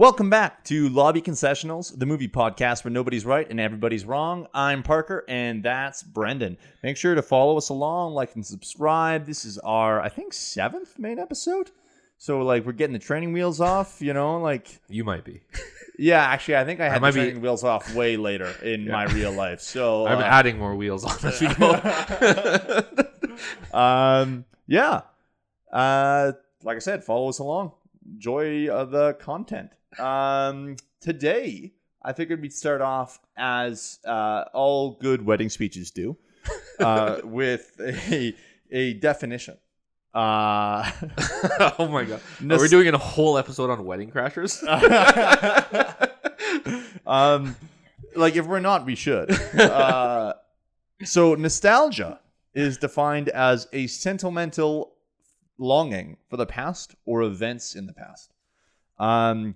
Welcome back to Lobby Concessionals, the movie podcast where nobody's right and everybody's wrong. I'm Parker, and that's Brendan. Make sure to follow us along, like and subscribe. This is our, I think, seventh main episode. So, like, we're getting the training wheels off, you know? Like, You might be. yeah, actually, I think I had the might be- training wheels off way later in my real life. So, I'm uh, adding more wheels on as we go. um, yeah. Uh, like I said, follow us along. Enjoy uh, the content. Um, today, I figured we'd start off as uh, all good wedding speeches do, uh, with a a definition. Uh, oh my god. Nos- Are we doing a whole episode on wedding crashers? um, like if we're not, we should. Uh, so nostalgia is defined as a sentimental longing for the past or events in the past. Um.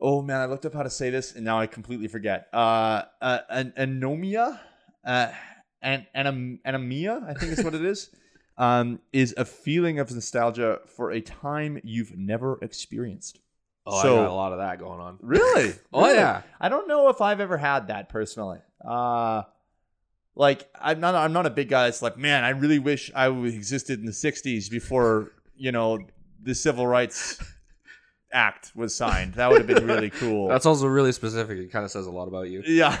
Oh man, I looked up how to say this and now I completely forget. Uh, uh an anomia, uh, an anom- anomia, I think is what it is. Um, is a feeling of nostalgia for a time you've never experienced. Oh, So- I got a lot of that going on. Really? Oh, Really? yeah. I don't know if I've ever had that personally. Uh like I'm not I'm not a big guy It's like, man, I really wish I existed in the 60s before, you know, the Civil Rights Act was signed. That would have been really cool. That's also really specific. It kind of says a lot about you. yeah.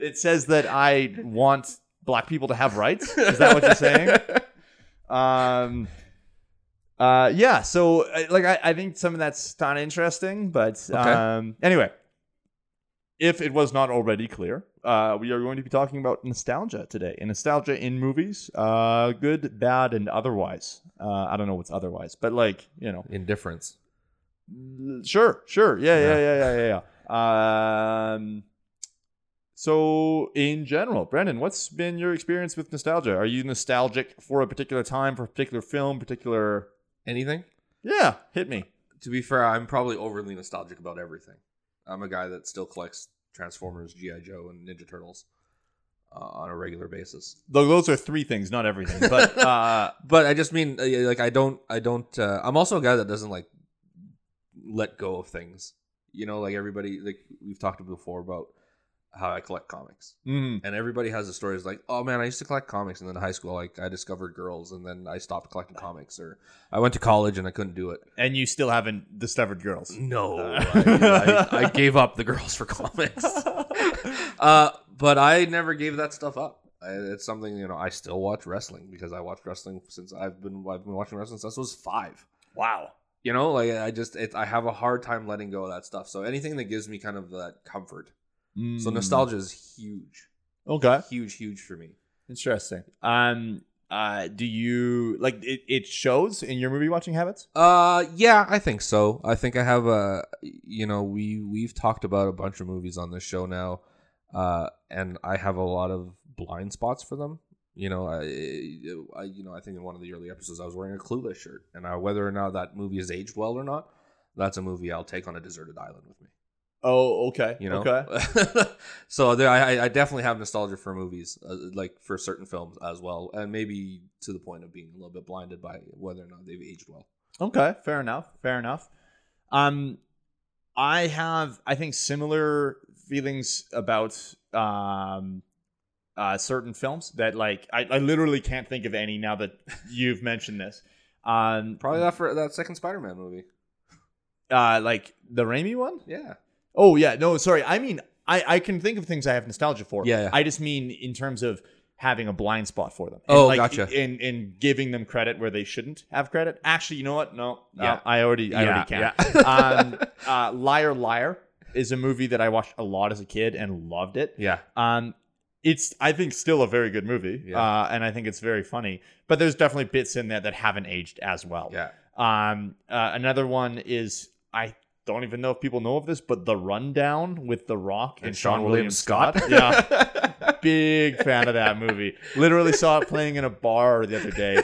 it says that I want black people to have rights. Is that what you're saying? Um uh yeah, so uh, like I, I think some of that's kind of interesting, but Okay. um anyway, if it was not already clear, uh we are going to be talking about nostalgia today. And nostalgia in movies, uh good, bad and otherwise. Uh I don't know what's otherwise, but like, you know, Indifference. Sure, sure. Yeah, yeah, Yeah. yeah, yeah, yeah. Um, so in general, Brendan, what's been your experience with nostalgia? Are you nostalgic for a particular time, for a particular film, particular? Anything? Yeah, hit me. To be fair, I'm probably overly nostalgic about everything. I'm a guy that still collects Transformers, GI Joe, and Ninja Turtles uh, on a regular basis. Though those are three things, not everything. But uh, But I just mean, uh, like, I don't, I don't. Uh, I'm also a guy that doesn't like let go of things. You know, like everybody, like we've talked before about how I collect comics. mm, and everybody has the stories like, oh man, I used to collect comics, and then in high school, like I discovered girls, and then I stopped collecting comics, or I went to college and I couldn't do it. and you still haven't discovered girls. No, Uh. I, I, I gave up the girls for comics. uh, but I never gave that stuff up. I, it's something you know. I still watch wrestling because I watched wrestling since I've been I've been watching wrestling since I was five. wow. You know, like I just it, I have a hard time letting go of that stuff. So anything that gives me kind of that comfort. So Mm. nostalgia is huge, Okay. huge, huge for me. Interesting. Um. Uh. Do you like it? It shows in your movie watching habits. Uh, yeah, I think so. I think I have a, you know, we we've talked about a bunch of movies on this show now, uh, and I have a lot of blind spots for them. You know, I, I, you know, I think in one of the early episodes I was wearing a Clueless shirt, and uh, whether or not that movie is aged well or not, that's a movie I'll take on a deserted island with me. Oh. Okay. You know, Okay. so there, I, I definitely have nostalgia for movies, uh, like for certain films as well, and maybe to the point of being a little bit blinded by whether or not they've aged well. Okay, fair enough. Fair enough. Um, I have, I think, similar feelings about um, uh, certain films that, like, I, I literally can't think of any now that you've mentioned this. Um, Probably that for that second Spider-Man movie. uh, like the Raimi one. Yeah. Oh yeah, no, sorry. I mean, I I can think of things I have nostalgia for. Yeah, yeah. I just mean in terms of having a blind spot for them. Oh, like, gotcha. In in giving them credit where they shouldn't have credit. Actually, you know what? No, Yeah. uh, I already I Yeah, already can. yeah. um, uh, Liar Liar is a movie that I watched a lot as a kid and loved it. Yeah. Um, it's I think still a very good movie. Yeah. Uh, and I think it's very funny. But there's definitely bits in there that haven't aged as well. Yeah. Um, uh, another one is I don't even know if people know of this, but The Rundown with The Rock and, And Seann Seann William William Scott. Scott. yeah, big fan of that movie. Literally saw it playing in a bar the other day,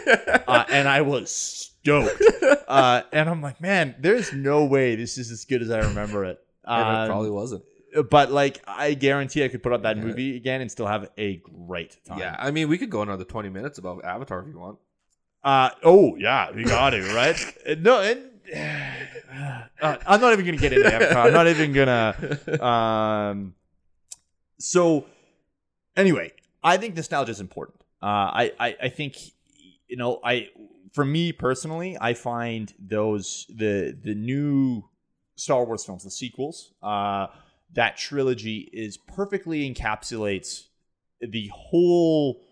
uh, and I was stoked. Uh, and I'm like, man, there's no way this is as good as I remember it. And Um, it probably wasn't. But like, I guarantee I could put up that Yeah. movie again and still have a great time. Yeah. I mean, we could go another 20 minutes about Avatar if you want. Uh oh yeah, we got to right. Uh, no, and Uh, I'm not even gonna get into Avatar. I'm not even gonna. Um, so, anyway, I think nostalgia is important. Uh, I, I I think you know I for me personally, I find those the the new Star Wars films, the sequels, uh, that trilogy is perfectly encapsulates the whole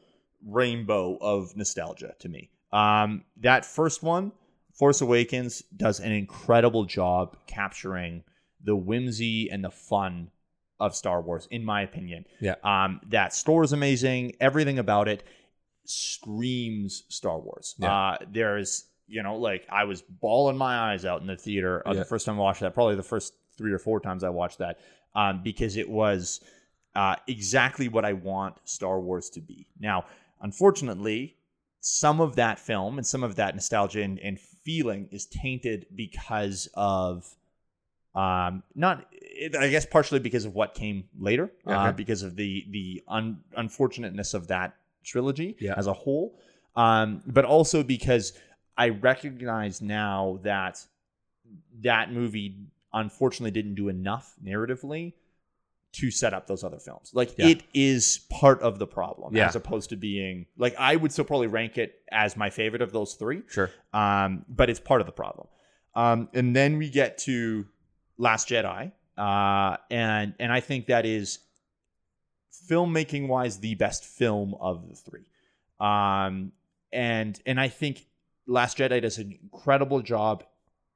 rainbow of nostalgia to me. Um, that first one, Force Awakens, does an incredible job capturing the whimsy and the fun of Star Wars, in my opinion. Yeah. Um, that store is amazing. Everything about it screams Star Wars. Yeah. Uh, there's, you know, like I was bawling my eyes out in the theater uh, Yeah. the first time I watched that. Probably the first three or four times I watched that, um, because it was uh, exactly what I want Star Wars to be. Now, unfortunately, some of that film and some of that nostalgia and, and feeling is tainted because of um not i guess partially because of what came later uh, Okay. because of the the un, unfortunateness of that trilogy Yeah. as a whole um but also because i recognize now that that movie unfortunately didn't do enough narratively to set up those other films. Like Yeah. it is part of the problem Yeah. as opposed to being like I would still probably rank it as my favorite of those three. Sure. Um, but it's part of the problem. Um, and then we get to Last Jedi. Uh, and and I think that is filmmaking wise the best film of the three. Um, and and I think Last Jedi does an incredible job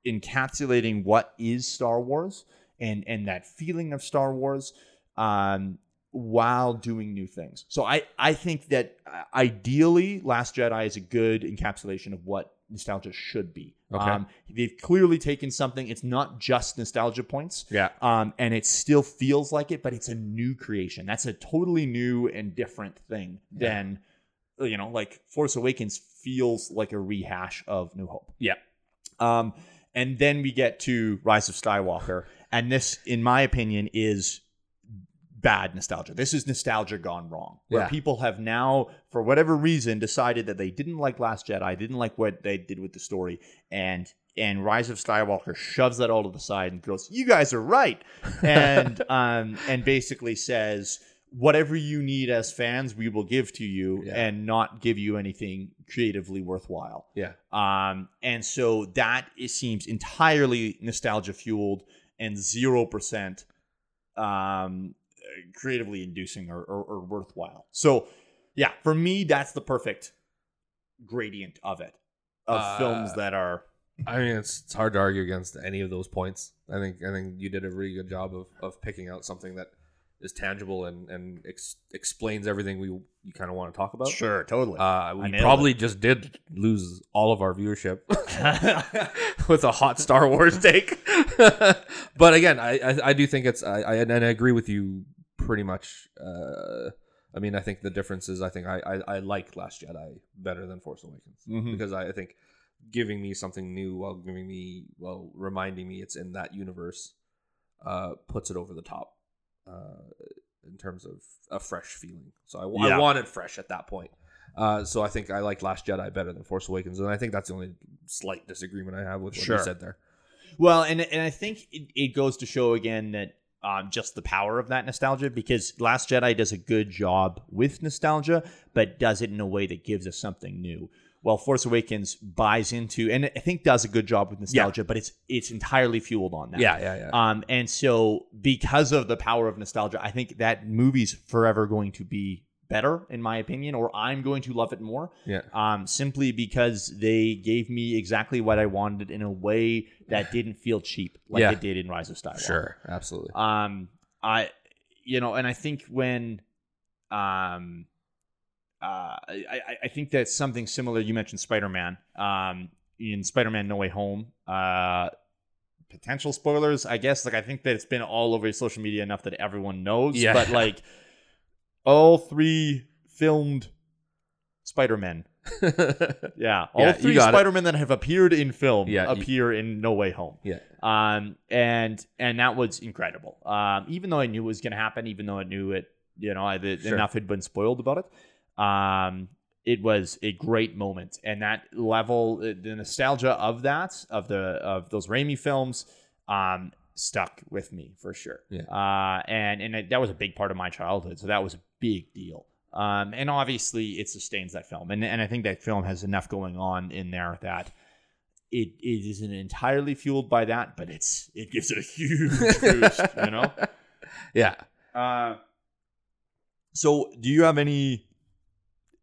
encapsulating what is Star Wars and and that feeling of Star Wars um, while doing new things. So I I think that uh, ideally Last Jedi is a good encapsulation of what nostalgia should be. Okay. Um, they've clearly taken something. It's not just nostalgia points. Yeah. Um, and it still feels like it, but it's a new creation. That's a totally new and different thing Yeah. than, you know, like Force Awakens feels like a rehash of New Hope. Yeah. Um, and then we get to Rise of Skywalker, and this, in my opinion, is bad nostalgia. This is nostalgia gone wrong. Where Yeah. people have now, for whatever reason, decided that they didn't like Last Jedi, didn't like what they did with the story, and and Rise of Skywalker shoves that all to the side and goes, "You guys are right," and um and basically says. Whatever you need as fans, we will give to you, Yeah. and not give you anything creatively worthwhile. Yeah. Um, and so that it seems entirely nostalgia fueled and zero percent um, creatively inducing or, or, or worthwhile. So, yeah, for me, that's the perfect gradient of it of Uh, films that are I mean, it's, it's hard to argue against any of those points. I think I think you did a really good job of, of picking out something that is tangible and and ex- explains everything we you kind of want to talk about. sure totally. Uh, we nailed probably just did lose all of our viewership with a hot Star Wars take. but again, I, I I do think it's I, I and I agree with you pretty much. Uh, I mean, I think the difference is I think I, I I like Last Jedi better than Force Awakens Mhm. because I, I think giving me something new while giving me well reminding me it's in that universe uh, puts it over the top uh, in terms of a fresh feeling. So I, Yeah. I want it fresh at that point. Uh, so I think I like Last Jedi better than Force Awakens, and I think that's the only slight disagreement I have with what Sure. you said there. Well, and and I think it, it goes to show again that um, just the power of that nostalgia because Last Jedi does a good job with nostalgia, but does it in a way that gives us something new. Well, Force Awakens buys into and I think does a good job with nostalgia, but it's it's entirely fueled on that. Yeah, yeah, yeah. Um, and so because of the power of nostalgia, I think that movie's forever going to be better, in my opinion, or I'm going to love it more yeah. um, simply because they gave me exactly what I wanted in a way that didn't feel cheap like Yeah. it did in Rise of Skywalker. Sure, absolutely. Um, I, you know, and I think when, um, uh, I, I- think that's something similar. You mentioned Spider Man. Um, in Spider Man No Way Home. Uh, potential spoilers, I guess. Like I think that it's been all over social media enough that everyone knows. Yeah. But like, all three filmed Spider Man yeah, all Yeah, three. Spider-Men that have appeared in film Yeah, you- appear in No Way Home. yeah. Um, and and that was incredible. Um, even though I knew it was going to happen, even though I knew it, you know, I, the, Sure. enough had been spoiled about it. Um, it was a great moment, and that level, uh, the nostalgia of that, of the of those Raimi films, um, stuck with me for sure. Yeah. Uh, and and it, that was a big part of my childhood, so that was a big deal. Um, and obviously, it sustains that film, and and I think that film has enough going on in there that. It, it isn't entirely fueled by that, but it's it gives it a huge boost, you know. Yeah. Uh, so, do you have any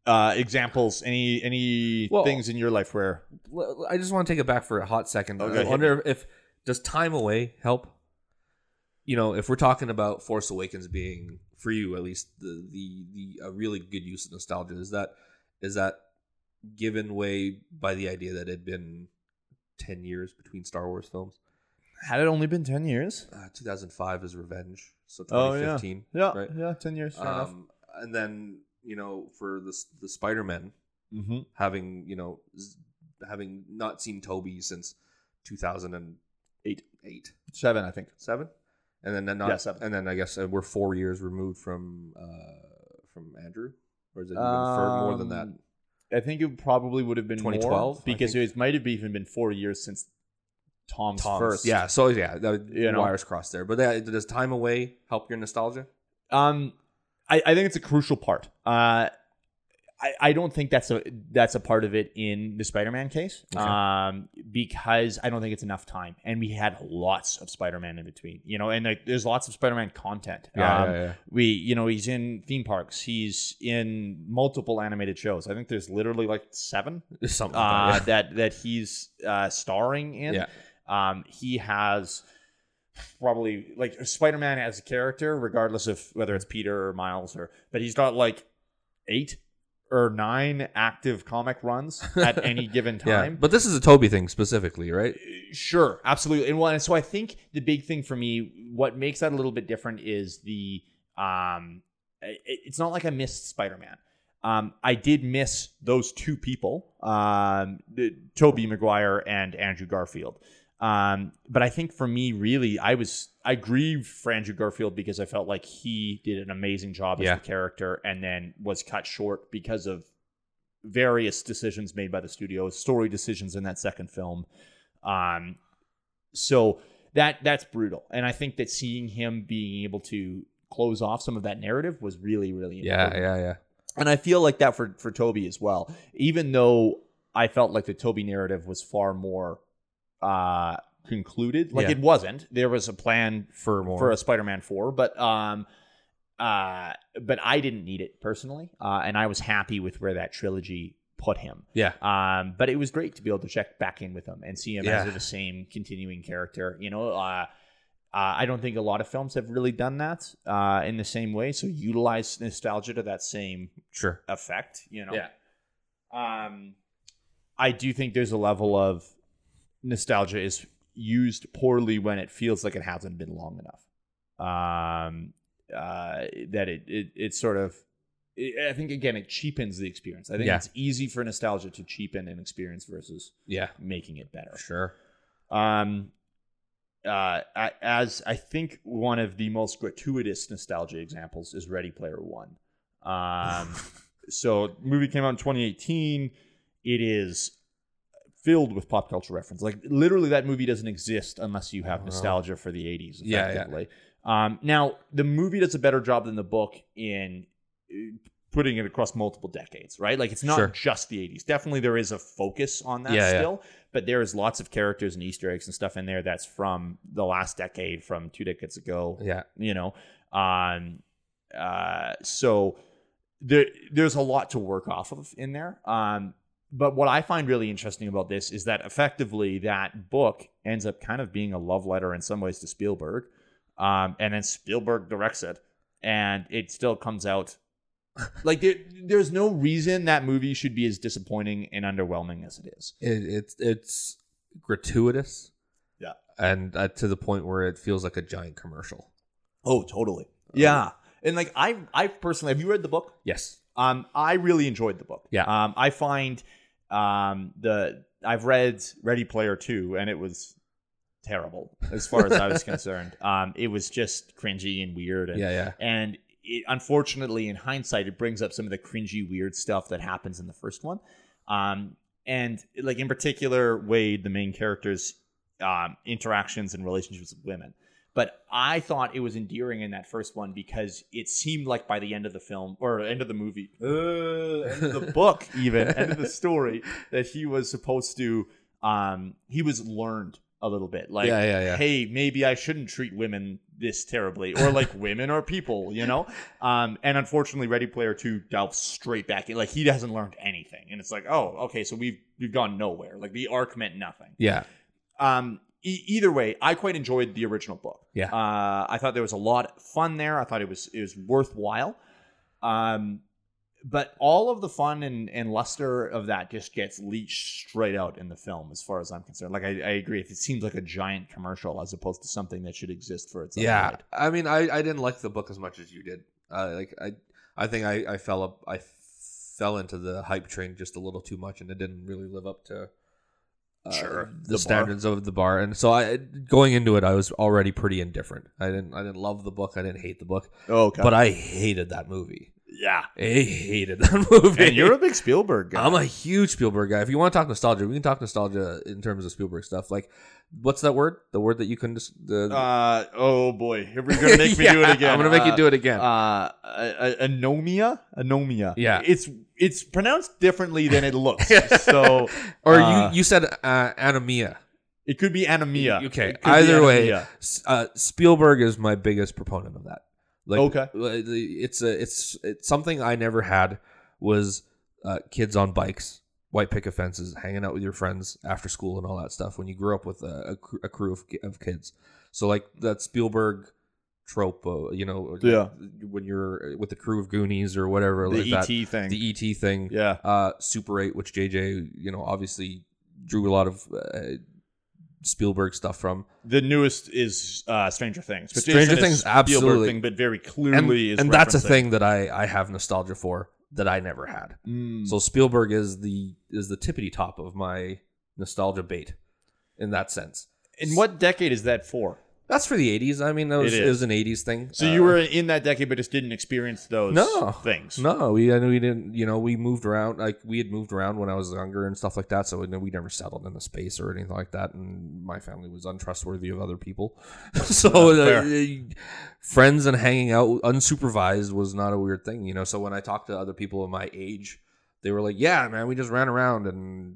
uh, examples, any any Well- things in your life where I just want to take it back for a hot second. Okay. I wonder if does time away help? You know, if we're talking about Force Awakens being for you at least the the the a really good use of nostalgia is that is that given way by the idea that it had been ten years between Star Wars films. had it only been ten years? Uh, 2005 is Revenge, so Oh, yeah. 2015. Yeah, Right. yeah, ten years. Fair enough. Um, and then you know for the the Spider Man Mm-hmm. having you know having not seen Tobey since 2008 eight Seven, I think. seven and then not Yeah, seven. and then I guess uh, we're four years removed from uh from Andrew or is it even for more than that Um, I think it probably would have been 2012, because it might have even been four years since Tom's, first. yeah so yeah the You know. wires crossed there but that, does time away help your nostalgia Um, I, I think it's a crucial part. Uh, I, I don't think that's a that's a part of it in the Spider-Man case. Okay. Um, because I don't think it's enough time, and we had lots of Spider-Man in between. You know, and like, there's lots of Spider-Man content. Um, yeah We, you know, he's in theme parks. He's in multiple animated shows. I think there's literally like seven something uh, that that he's uh, starring in. yeah. Um, he has probably like Spider-Man as a character, regardless of whether it's Peter or Miles or, but he's got like eight or nine active comic runs at any given yeah time. but this is a Tobey thing specifically right Sure, absolutely. And one, and so I think the big thing for me, what makes that a little bit different is the um, it, it's not like I missed Spider Man. Um, I did miss those two people, um, Tobey Maguire and Andrew Garfield. Um, but I think for me, really, I was I grieved for Andrew Garfield because I felt like he did an amazing job as Yeah. the character, and then was cut short because of various decisions made by the studio, story decisions in that second film. Um, so that that's brutal, and I think that seeing him being able to close off some of that narrative was really, really yeah important. yeah yeah And I feel like that for for Tobey as well. Even though I felt like the Tobey narrative was far more uh concluded, like Yeah. it wasn't. There was a plan for more for a Spider-Man 4, but um uh but I didn't need it personally. Uh and I was happy with where that trilogy put him. yeah Um, but it was great to be able to check back in with him and see him Yeah. as the same continuing character. You know, uh, uh, I don't think a lot of films have really done that uh, in the same way. So utilize nostalgia to that same sure effect. You know, yeah um, I do think there's a level of nostalgia is used poorly when it feels like it hasn't been long enough. Um, uh, that it, it it sort of, I think again it cheapens the experience. I think Yeah. it's easy for nostalgia to cheapen an experience versus yeah making it better. sure Um, uh, as I think one of the most gratuitous nostalgia examples is Ready Player One. Um, so movie came out in 2018. It is filled with pop culture reference. Like literally, that movie doesn't exist unless you have nostalgia for the 80s. Yeah, yeah. Um, now the movie does a better job than the book in uh, putting it across multiple decades. Right? Like it's not Sure. just the 80s. Definitely, there is a focus on that Yeah, yeah. still. But there is lots of characters and Easter eggs and stuff in there that's from the last decade, from two decades ago yeah you know um uh so there there's a lot to work off of in there um but what i find really interesting about this is that effectively that book ends up kind of being a love letter in some ways to spielberg um and then spielberg directs it and it still comes out. Like there, there's no reason that movie should be as disappointing and underwhelming as it is. It, it's it's gratuitous. Yeah. and uh, to the point where it feels like a giant commercial. Oh totally. Yeah. And like i i personally have you read the book? Yes. Um, I really enjoyed the book. Yeah. Um, I find um the I've read Ready Player Two, and it was terrible as far as I was concerned. Um, it was just cringy and weird, and yeah yeah and it, unfortunately, in hindsight, it brings up some of the cringy, weird stuff that happens in the first one. Um, and like in particular, Wade, the main character's um, interactions and relationships with women. But I thought it was endearing in that first one because it seemed like by the end of the film or end of the movie, uh, end of the book, even end of the story, that he was supposed to, um, he was learned a little bit. Like, Yeah, yeah, yeah. hey, maybe I shouldn't treat women this terribly, or like women are people, you know. Um, and unfortunately, Ready Player Two delves straight back in. Like he hasn't learned anything, and it's like, oh, okay, so we've we've gone nowhere. Like the arc meant nothing. Yeah. Um, e- either way, I quite enjoyed the original book. Yeah. Uh, I thought there was a lot of fun there. I thought it was it was worthwhile. Um, but all of the fun and, and luster of that just gets leached straight out in the film, as far as I'm concerned. Like I, I agree, if it seems like a giant commercial as opposed to something that should exist for its own Yeah. right. I mean, I, I didn't like the book as much as you did. Uh, like I I think I, I fell up I fell into the hype train just a little too much, and it didn't really live up to uh, Sure. the, The standards of the bar. And so I going into it, I was already pretty indifferent. I didn't I didn't love the book. I didn't hate the book, Oh, okay. but I hated that movie. yeah, I hated that movie. and you're a big Spielberg guy. I'm a huge Spielberg guy. If you want to talk nostalgia, we can talk nostalgia in terms of Spielberg stuff. Like, what's that word? The word that you can just the. uh, oh boy, you're gonna make me do it again. I'm gonna make you Uh, do it again. uh, anomia, anomia. Yeah. it's it's pronounced differently than it looks. so or uh, you you said uh, anemia. it could be anemia. Okay. It could be Either way. Uh, Spielberg is my biggest proponent of that. Like, Okay. it's a it's it's something I never had was uh, kids on bikes, white picket fences, hanging out with your friends after school and all that stuff. When you grew up with a, a crew of, of kids, so like that Spielberg trope, uh, you know, Yeah. when you're with the crew of Goonies or whatever, the like ET that, thing. the ET thing, yeah, uh, Super 8, which JJ, you know, obviously drew a lot of uh, Spielberg stuff from. the newest is uh, Stranger Things. Which Stranger Things, Spielberg absolutely. thing, but very And, clearly is. and that's a thing that I, I have nostalgia for that I never had. Mm. So Spielberg is the is the tippity top of my nostalgia bait in that sense. in what decade is that for? That's for the 80s. I mean, that was, It it, was an 80s thing. So Uh, you were in that decade, but just didn't experience those No. things. No, we I we didn't. You know, we moved around. Like we had moved around when I was younger and stuff like that. So we never settled in a space or anything like that. And my family was untrustworthy of other people. so uh, friends and hanging out unsupervised was not a weird thing. You know. So when I talked to other people of my age, they were like, "Yeah, man, we just ran around and."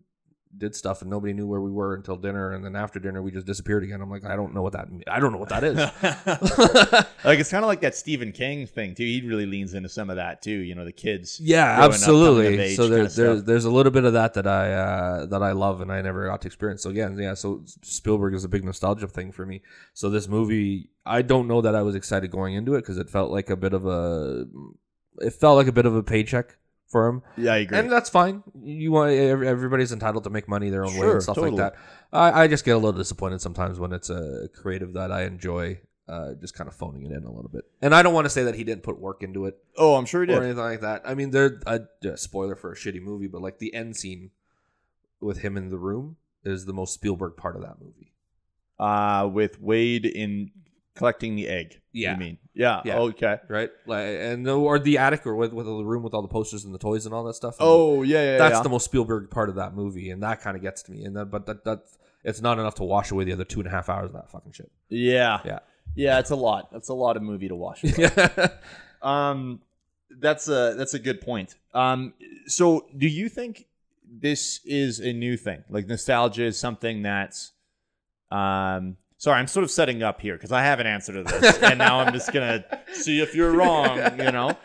Did stuff and nobody knew where we were until dinner, and then after dinner we just disappeared again. I'm like, I don't know what that. I don't know what that is. like it's kind of like that Stephen King thing too. He really leans into some of that too. You know, the kids. Yeah, growing up, absolutely. age So kinda there, there's there's a little bit of that that I uh, that I love and I never got to experience. So again, yeah. So Spielberg is a big nostalgia thing for me. So this movie, I don't know that I was excited going into it because it felt like a bit of a, it felt like a bit of a paycheck for him, Yeah, I agree. and that's fine. You want everybody's entitled to make money their own way Sure, and stuff totally. like that. I, I just get a little disappointed sometimes when it's a creative that I enjoy. Uh, just kind of phoning it in a little bit, and I don't want to say that he didn't put work into it oh, I'm sure he did. or did. anything like that. I mean, there. A uh, spoiler for a shitty movie, but like the end scene with him in the room is the most Spielberg part of that movie. Uh, with Wade in collecting the egg. Yeah. You mean? Yeah. Yeah. Okay. Right, like and or the attic or with, with the room with all the posters and the toys and all that stuff. And Oh yeah, yeah. that's yeah. the most Spielberg part of that movie, and that kind of gets to me. And that, but that that it's not enough to wash away the other two and a half hours of that fucking shit. yeah. Yeah. Yeah, it's a lot. That's a lot of movie to watch. Um, that's a that's a good point. Um, so do you think this is a new thing? Like nostalgia is something that's, um, sorry, I'm sort of setting up here because I have an answer to this, and now I'm just gonna see if you're wrong. You know,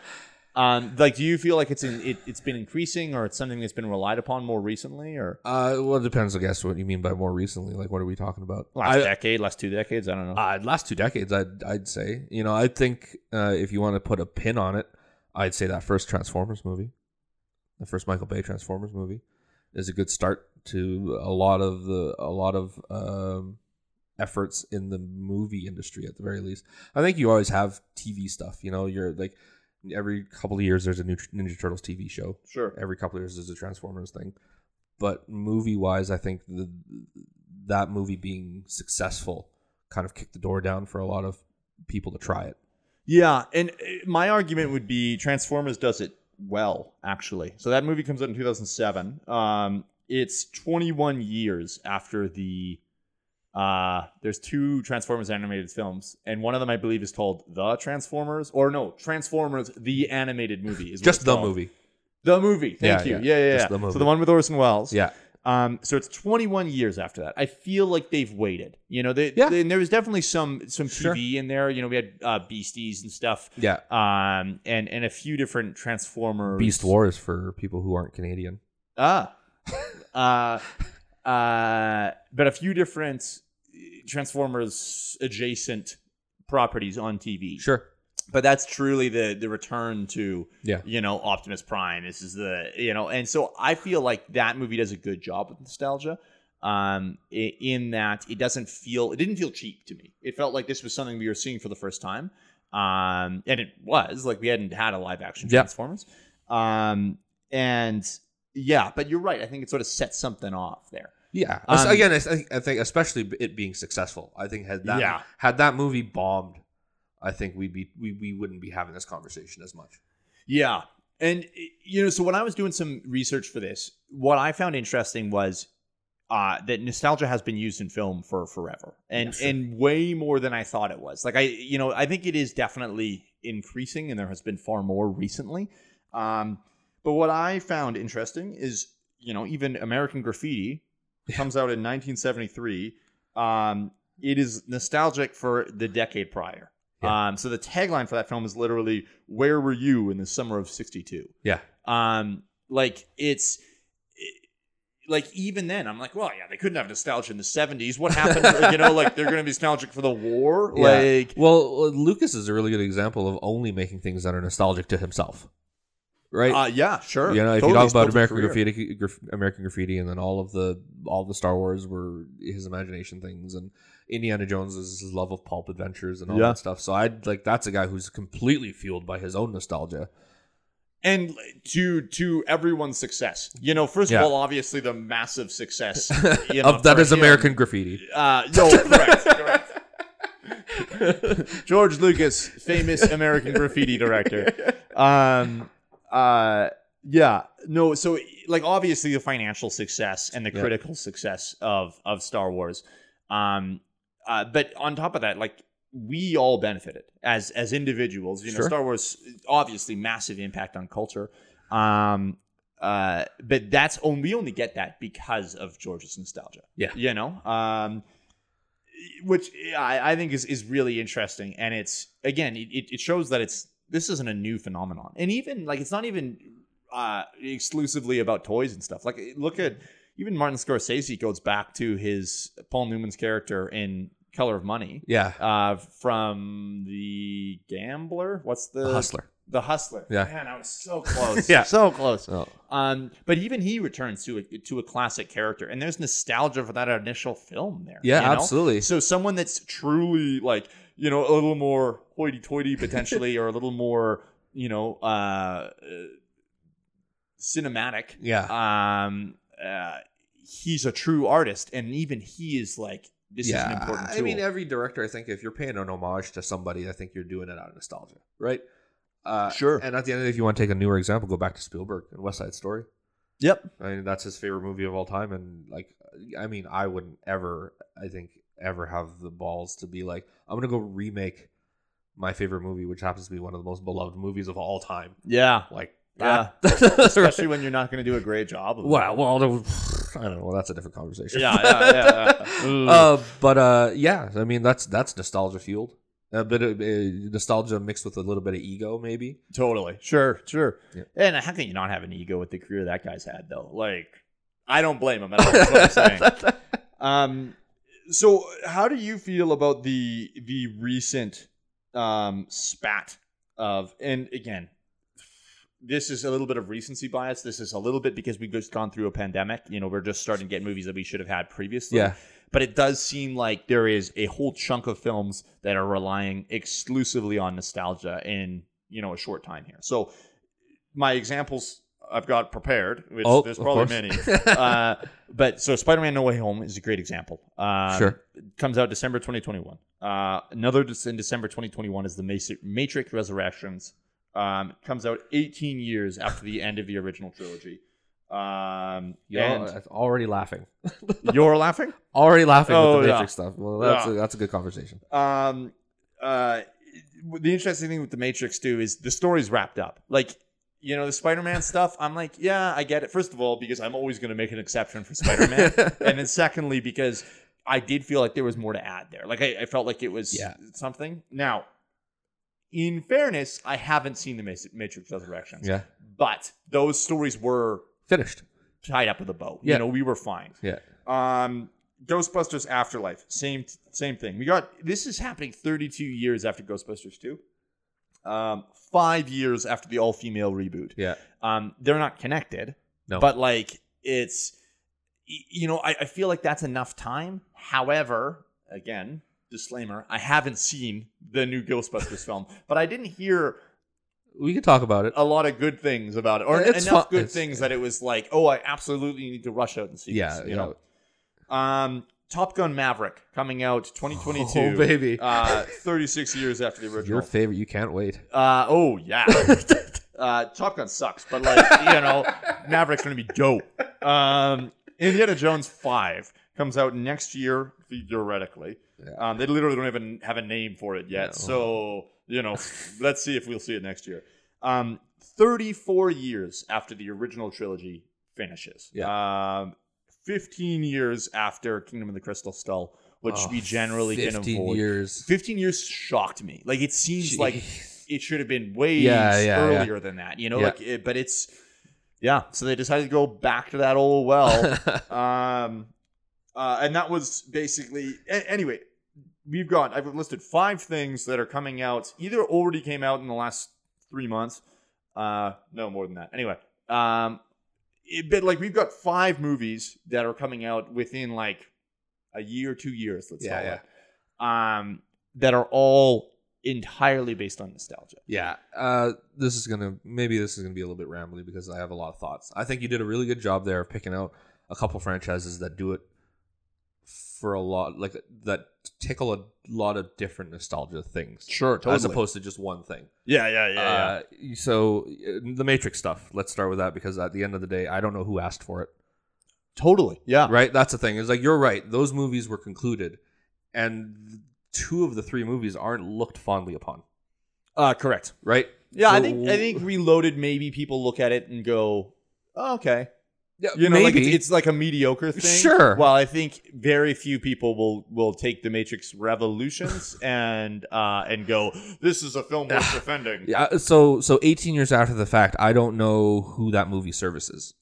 um, like, do you feel like it's in, it, it's been increasing, or it's something that's been relied upon more recently, or uh, well, it depends, I guess, what you mean by more recently. Like, what are we talking about? last I- decade, last two decades? I don't know. Uh, last two decades, I'd I'd say. You know, I think uh, if you want to put a pin on it, I'd say that first Transformers movie, the first Michael Bay Transformers movie, is a good start to a lot of the a lot of um, efforts in the movie industry at the very least. I think you always have TV stuff. You know, you're like every couple of years there's a new Ninja Turtles TV show sure. every couple of years there's a Transformers thing. But movie wise, I think the that movie being successful kind of kicked the door down for a lot of people to try it. Yeah, and uh, my argument would be Transformers does it well, actually. So that movie comes out in 2007. Um, it's 21 years after the Uh, there's two Transformers animated films, and one of them I believe is called The Transformers, or no, Transformers the animated movie is Just the called. movie. The movie. Thank Yeah, you. yeah. Yeah, yeah, yeah. The So movie. the one with Orson Welles. Yeah. Um, so it's 21 years after that. I feel like they've waited. You know, they, Yeah. they- and there was definitely some some Sure. TV in there. You know, we had uh, Beasties and stuff. Yeah. Um, and and a few different Transformers. Beast Wars for people who aren't Canadian. Ah. uh, uh, but a few different Transformers adjacent properties on TV. Sure. But that's truly the the return to Yeah. you know Optimus Prime. This is the you know, and so I feel like that movie does a good job with nostalgia. Um, in that it doesn't feel it didn't feel cheap to me. It felt like this was something we were seeing for the first time. Um, and it was like we hadn't had a live action. Transformers. Um, and yeah, but you're right. I think it sort of sets something off there. Yeah. Um, Again, I think, I think especially it being successful. I think had that Yeah. had that movie bombed, I think we'd be we, we wouldn't be having this conversation as much. Yeah. And you know, so when I was doing some research for this, what I found interesting was uh, that nostalgia has been used in film for forever, and sure. and way more than I thought it was. Like I, you know, I think it is definitely increasing, and there has been far more recently. Um, but what I found interesting is, you know, even American Graffiti comes out in 1973. Um, it is nostalgic for the decade prior. Yeah. Um, so the tagline for that film is literally "Where were you in the summer of '62?" Yeah. Um, like it's it- like even then, I'm like, well, yeah, they couldn't have nostalgia in the '70s. What happened? you know, like they're going to be nostalgic for the war. Yeah. Like, Well, Lucas is a really good example of only making things that are nostalgic to himself. Right? uh, yeah, sure. you know, if Totally you talk about American. Graffiti, graf- American Graffiti, and then all of the all the Star Wars were his imagination things, and Indiana Jones is his love of pulp adventures and all Yeah. that stuff. So I'd like that's a guy who's completely fueled by his own nostalgia. and to to everyone's success. You know, first Yeah. of all, obviously the massive success you know, of that is him. American Graffiti. Uh, no, correct, correct. George Lucas, famous American graffiti director. Um, uh, yeah, no. So, like, obviously, the financial success and the Yeah. critical success of of Star Wars. Um, uh, but on top of that, like, we all benefited as as individuals. You know, Sure. Star Wars obviously massive impact on culture. Um, uh, but that's only we only get that because of George's nostalgia. Yeah. you know. Um, which I, I think is, is really interesting. And it's again, it, it shows that it's this isn't a new phenomenon. And even like it's not even uh, exclusively about toys and stuff. Like look at even Martin Scorsese goes back to his Paul Newman's character in Color of Money Yeah, uh, from the Gambler. What's the the hustler. The Hustler. Yeah. man, I was so close. Yeah. so close. Oh, Um, but even he returns to a to a classic character, and there's nostalgia for that initial film there. yeah, you know? absolutely. So someone that's truly like you know a little more hoity-toity potentially, or a little more you know uh, uh, cinematic. Yeah, Um, uh, he's a true artist, and even he is like this is an important I mean, every director, I think, if you're paying an homage to somebody, I think you're doing it out of nostalgia, right? Uh, Sure. And at the end, of the day, if you want to take a newer example, go back to Spielberg and West Side Story. yep. I mean, that's his favorite movie of all time, and like, I mean, I wouldn't ever, I think, ever have the balls to be like, I'm gonna go remake my favorite movie, which happens to be one of the most beloved movies of all time. Yeah. Like, Yeah. Especially when you're not going to do a great job. Of it. well, well, I don't know. Well, that's a different conversation. Yeah, yeah, yeah. yeah. Uh, but uh, yeah, I mean that's that's nostalgia fueled. A bit of uh, nostalgia mixed with a little bit of ego, maybe. Totally. Sure, sure. Yeah. And how can you not have an ego with the career that guy's had, though? Like, I don't blame him at all. That's what I'm saying. Um, so how do you feel about the the recent um spat of and again this is a little bit of recency bias. This is a little bit because we've just gone through a pandemic. You know we're just starting to get movies that we should have had previously. Yeah, but it does seem like there is a whole chunk of films that are relying exclusively on nostalgia in you know a short time here. So my examples i've got prepared which Oh, there's probably many uh, but so spider-man no way home is a great example um, Sure. comes out december 2021 uh, another in december 2021 is the matrix resurrections um, comes out 18 years after the end of the original trilogy Um, You're and already laughing. you're laughing. Already laughing Oh, with the yeah. Matrix stuff. Well, that's Yeah. a, that's a good conversation. Um, uh, the interesting thing with the Matrix too is the story's wrapped up. Like, you know, the Spider-Man stuff. I'm like, yeah, I get it. First of all, because I'm always going to make an exception for Spider-Man, and then secondly, because I did feel like there was more to add there. Like, I, I felt like it was Yeah. something. Now, in fairness, I haven't seen the Matrix Resurrections, yeah, but those stories were finished. tied up with a bow. Yeah. You know, we were fine. Yeah, Um, Ghostbusters Afterlife, same same thing. We got this is happening 32 years after Ghostbusters 2. Um, five years after the all female reboot. yeah. Um, they're not connected, No. but like it's, you know, I, I feel like that's enough time. However, again, disclaimer: I haven't seen the new Ghostbusters film, but I didn't hear We could talk about it. a lot of good things about it, or It's enough good it's- things that it was like, oh, I absolutely need to rush out and see yeah, this. you You know, um, Top Gun Maverick coming out 2022. Oh baby, Uh, 36 years after the original. your favorite. You can't wait. Uh, oh yeah. uh, Top Gun sucks, but like you know, Maverick's gonna be dope. Um, Indiana Jones Five comes out next year theoretically. Yeah. Um, they literally don't even have a name for it yet, No. so you know, let's see if we'll see it next year. Um, 34 years after the original trilogy finishes. Um, 15 years after Kingdom of the Crystal Skull, which Oh, we generally can 15 avoid. years. 15 years shocked me. Like it seems like it should have been way Yeah, yeah, yeah. earlier than that. You know, Yeah. like it, but it's yeah. So they decided to go back to that old well. um, uh, and that was basically a- anyway. We've got I've listed five things that are coming out. Either already came out in the last three months. Uh, no more than that. Anyway, um, it, but like we've got five movies that are coming out within like a year, two years. Let's Yeah, call it. Um, that are all entirely based on nostalgia. Yeah, uh, this is gonna maybe this is gonna be a little bit rambly because I have a lot of thoughts. I think you did a really good job there of picking out a couple franchises that do it for a lot, like that tickle a lot of different nostalgia things, Sure, as opposed to just one thing. yeah, yeah, yeah, Uh, so uh, the Matrix stuff. Let's start with that because at the end of the day, I don't know who asked for it. Totally. Yeah. Right, that's the thing. Is like you're right. Those movies were concluded, and two of the three movies aren't looked fondly upon. Uh, correct. Right. Yeah, I think I think Reloaded. Maybe people look at it and go, oh, "Okay, Yeah, you know, like it's, it's like a mediocre thing." Sure. Well, I think very few people will will take the Matrix Revolutions and uh and go, "This is a film worth defending." Yeah, so so 18 years after the fact, I don't know who that movie services.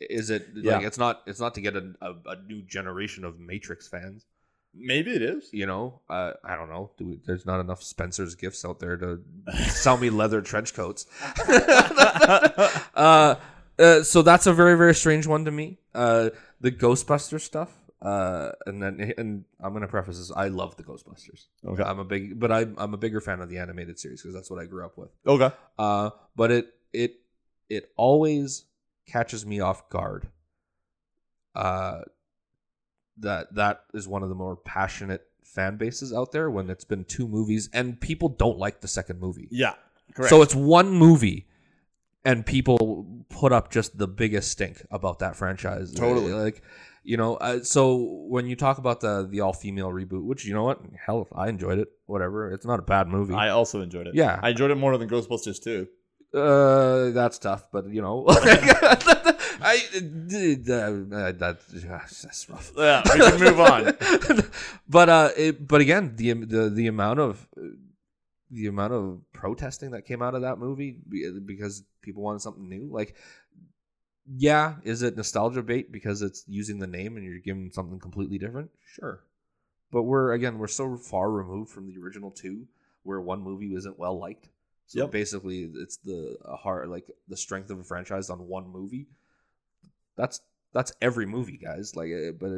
Is it like Yeah. it's not it's not to get a, a, a new generation of Matrix fans, Maybe it is. you know? Uh, I don't know. Do we, there's not enough Spencer's gifts out there to sell me leather trench coats. uh, uh, so that's a very very strange one to me. Uh, the Ghostbuster stuff. Uh, and then and I'm gonna preface this. I love the Ghostbusters. Okay. I'm a big, but I'm I'm a bigger fan of the animated series because that's what I grew up with. Okay. Uh, but it it it always catches me off guard. Uh, that that is one of the more passionate fan bases out there when it's been two movies and people don't like the second movie. Yeah. Correct. So it's one movie and people put up just the biggest stink about that franchise. Totally. Like, you know, uh, so when you talk about the the all female reboot, which you know what, hell, I enjoyed it. Whatever, it's not a bad movie. I also enjoyed it. Yeah. I enjoyed it more than Ghostbusters too. Uh, that's tough, but you know, I uh, uh, that, that's rough. Yeah, we can move on. but uh, it, but again, the the the amount of the amount of protesting that came out of that movie because people wanted something new, like. Yeah, is it nostalgia bait because it's using the name and you're giving something completely different? Sure, but we're again we're so far removed from the original two, where one movie isn't well liked. So Yep. basically, it's the heart like the strength of a franchise on one movie. That's that's every movie, guys. Like, uh, but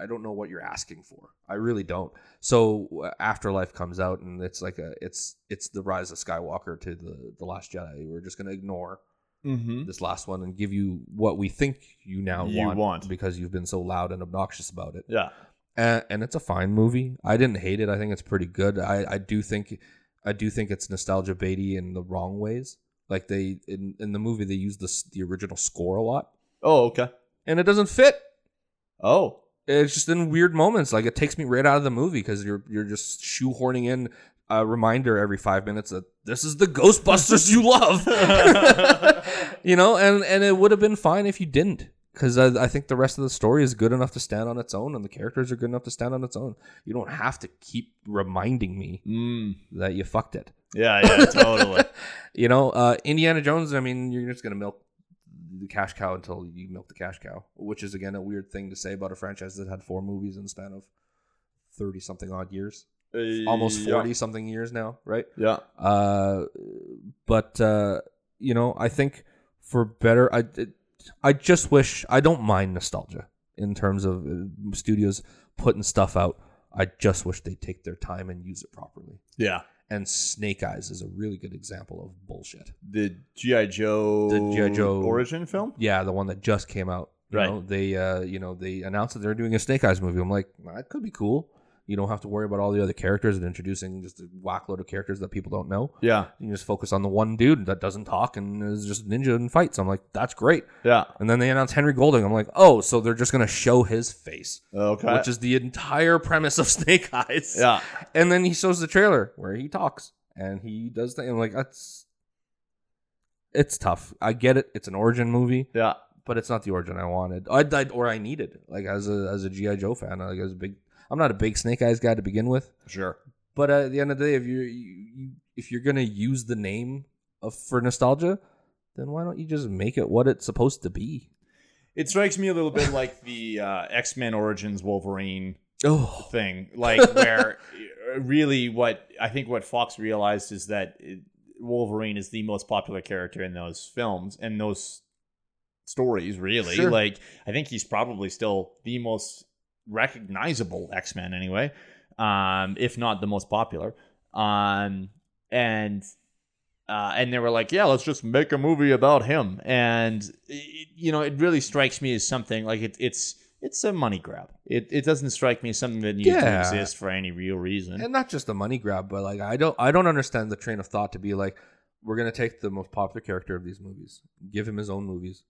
I don't know what you're asking for. I really don't. So Afterlife comes out, and it's like a it's it's the rise of Skywalker to the the Last Jedi. We're just gonna ignore Mm-hmm. this last one and give you what we think you now You want, want. because you've been so loud and obnoxious about it. Yeah. And, and it's a fine movie. I didn't hate it. I think it's pretty good. I, I do think I do think it's nostalgia baity in the wrong ways. Like they in, in the movie they use the the original score a lot. Oh, okay. and it doesn't fit. Oh, It's just in weird moments. Like it takes me right out of the movie because you're you're just shoehorning in a reminder every five minutes that this is the Ghostbusters you love. you know, and and it would have been fine if you didn't. Because I, I think the rest of the story is good enough to stand on its own, and the characters are good enough to stand on its own. You don't have to keep reminding me mm. that you fucked it. yeah, yeah, totally. You know, uh, Indiana Jones. I mean, you're just gonna milk the cash cow until you milk the cash cow, which is again a weird thing to say about a franchise that had four movies in the span of thirty something odd years, almost Yeah. forty something years now, right? Yeah. Uh, but uh, you know, I think for better, I I just wish I don't mind nostalgia in terms of uh, studios putting stuff out. I just wish they take their time and use it properly. Yeah. And Snake Eyes is a really good example of bullshit. The GI Joe, The G.I. Joe- origin film. Yeah, the one that just came out. You Right. Know, they uh, you know, they announced that they're doing a Snake Eyes movie. I'm like, that could be cool. You don't have to worry about all the other characters and introducing just a whackload of characters that people don't know. Yeah. You just focus on the one dude that doesn't talk and is just ninja and fights. I'm like, that's great. Yeah. And then they announce Henry Golding. I'm like, oh, so they're just gonna show his face, Okay. which is the entire premise of Snake Eyes. yeah. And then he shows the trailer where he talks and he does things. I'm like, that's it's tough. I get it. It's an origin movie, Yeah. but it's not the origin I wanted. I, I or I needed. Like as a as a GI Joe fan, like as a big. I'm not a big Snake Eyes guy to begin with, Sure. but at the end of the day, if you're you, if you're gonna use the name of for nostalgia, then why don't you just make it what it's supposed to be? It strikes me a little bit like the uh, X Men Origins Wolverine Oh, thing, like where really what I think what Fox realized is that it, Wolverine is the most popular character in those films and those stories. Really, Sure. like I think he's probably still the most recognizable X Men anyway, um, if not the most popular. Um, and uh, and they were like, "Yeah, let's just make a movie about him." And it, you know, it really strikes me as something like it, it's it's a money grab. It it doesn't strike me as something that needs to exist for any real reason. and not just the money grab, but like I don't I don't understand the train of thought to be like we're gonna take the most popular character of these movies, give him his own movies,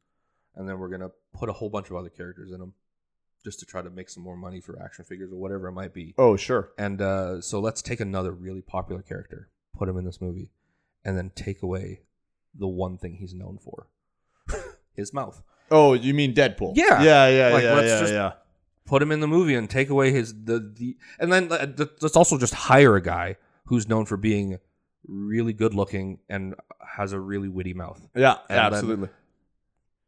and then we're gonna put a whole bunch of other characters in them, just to try to make some more money for action figures or whatever it might be. oh, sure. And uh, so let's take another really popular character, put him in this movie, and then take away the one thing he's known for, his mouth. Oh, you mean Deadpool? Yeah. yeah, yeah, Like, yeah, let's yeah, just- yeah. Put him in the movie and take away his the the and then uh, th- let's also just hire a guy who's known for being really good looking and has a really witty mouth. Yeah, And absolutely.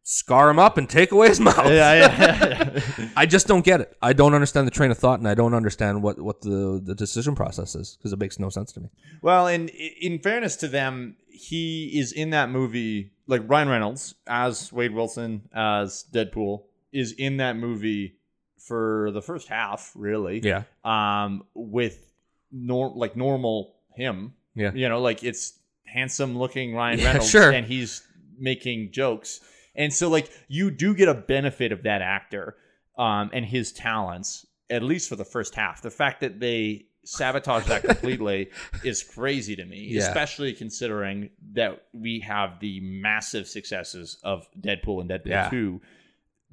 Scar him up and take away his mouth. yeah, yeah, yeah. I just don't get it. I don't understand the train of thought, and I don't understand what what the the decision process is because it makes no sense to me. Well, and in fairness to them, he is in that movie. Like Ryan Reynolds as Wade Wilson as Deadpool is in that movie for the first half, really. Yeah, Um, with nor like normal him. Yeah. You know, like it's handsome looking Ryan Yeah, Reynolds, sure. and he's making jokes, and so like you do get a benefit of that actor, um, and his talents at least for the first half. The fact that they sabotage that completely is crazy to me, Yeah. especially considering that we have the massive successes of Deadpool and Deadpool Yeah. 2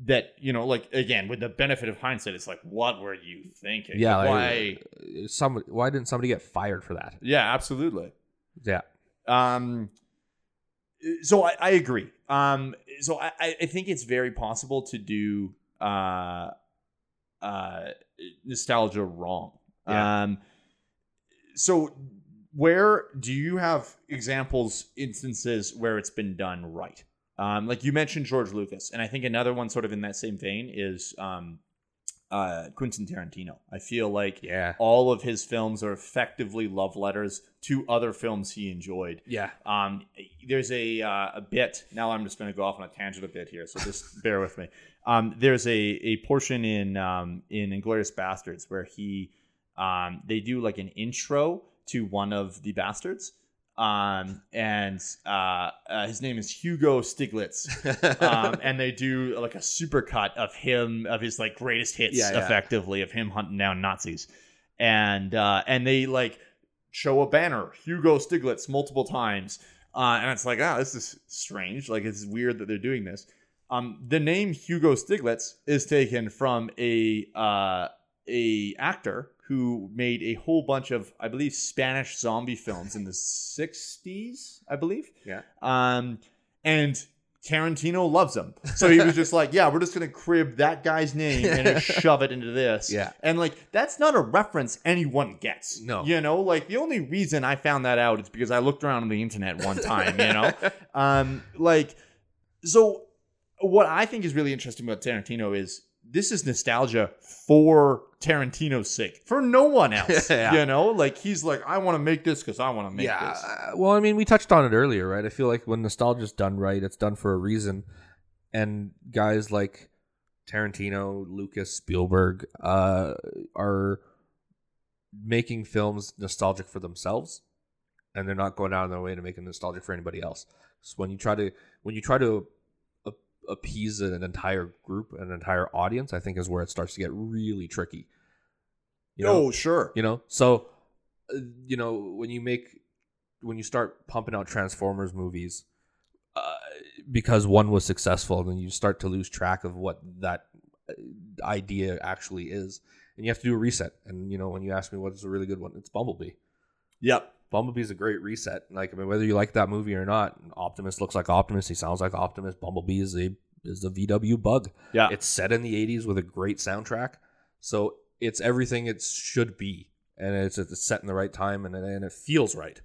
that, you know, like again, with the benefit of hindsight, it's like, what were you thinking? yeah. Like, why? some why didn't somebody get fired for that? Yeah, absolutely. Yeah, Um, so I, I agree. Um, so I, I think it's very possible to do uh, uh, nostalgia wrong. Yeah. Um, so where do you have examples, instances where it's been done right? Um, like you mentioned George Lucas, and I think another one sort of in that same vein is um, uh, Quentin Tarantino. I feel like yeah, all of his films are effectively love letters to other films he enjoyed. yeah. Um, there's a uh, a bit. Now I'm just going to go off on a tangent a bit here, so just bear with me. Um, there's a a portion in um, in Inglourious Basterds where he um, they do like an intro to one of the bastards. Um, and uh, uh, his name is Hugo Stiglitz. Um, and they do like a supercut of him of his like greatest hits Yeah, yeah. effectively of him hunting down nazis. And uh and they like show a banner hugo stiglitz multiple times. Uh and it's like oh this is strange. Like it's weird that they're doing this. Um, the name Hugo Stiglitz is taken from a uh, a actor who made a whole bunch of, I believe, Spanish zombie films in the '60s, I believe. Yeah. Um, and Tarantino loves him, so he was just like, "Yeah, we're just gonna crib that guy's name and shove it into this." Yeah. and like that's not a reference anyone gets. No. you know, like the only reason I found that out is because I looked around on the internet one time. You know, um, like so. What I think is really interesting about Tarantino is this is nostalgia for Tarantino's sake, for no one else. Yeah. You know, like he's like, I want to make this because I want to make yeah. this. uh, Well, I mean, we touched on it earlier, right? I feel like when nostalgia's done right, it's done for a reason. And guys like Tarantino, Lucas, Spielberg uh, are making films nostalgic for themselves, and they're not going out of their way to make it nostalgic for anybody else. So when you try to when you try to appease an entire group, an entire audience, I think is where it starts to get really tricky. You know? oh, sure. you know so uh, you know when you make when you start pumping out transformers movies uh, because one was successful then you start to lose track of what that uh, idea actually is and you have to do a reset and you know when you ask me what's a really good one it's bumblebee Yep. Bumblebee's a great reset like i mean whether you like that movie or not optimus looks like optimus he sounds like optimus bumblebee is a is the vw bug Yeah. it's set in the 80s with a great soundtrack. So it's everything it should be. And it's, it's set in the right time and, and it feels right.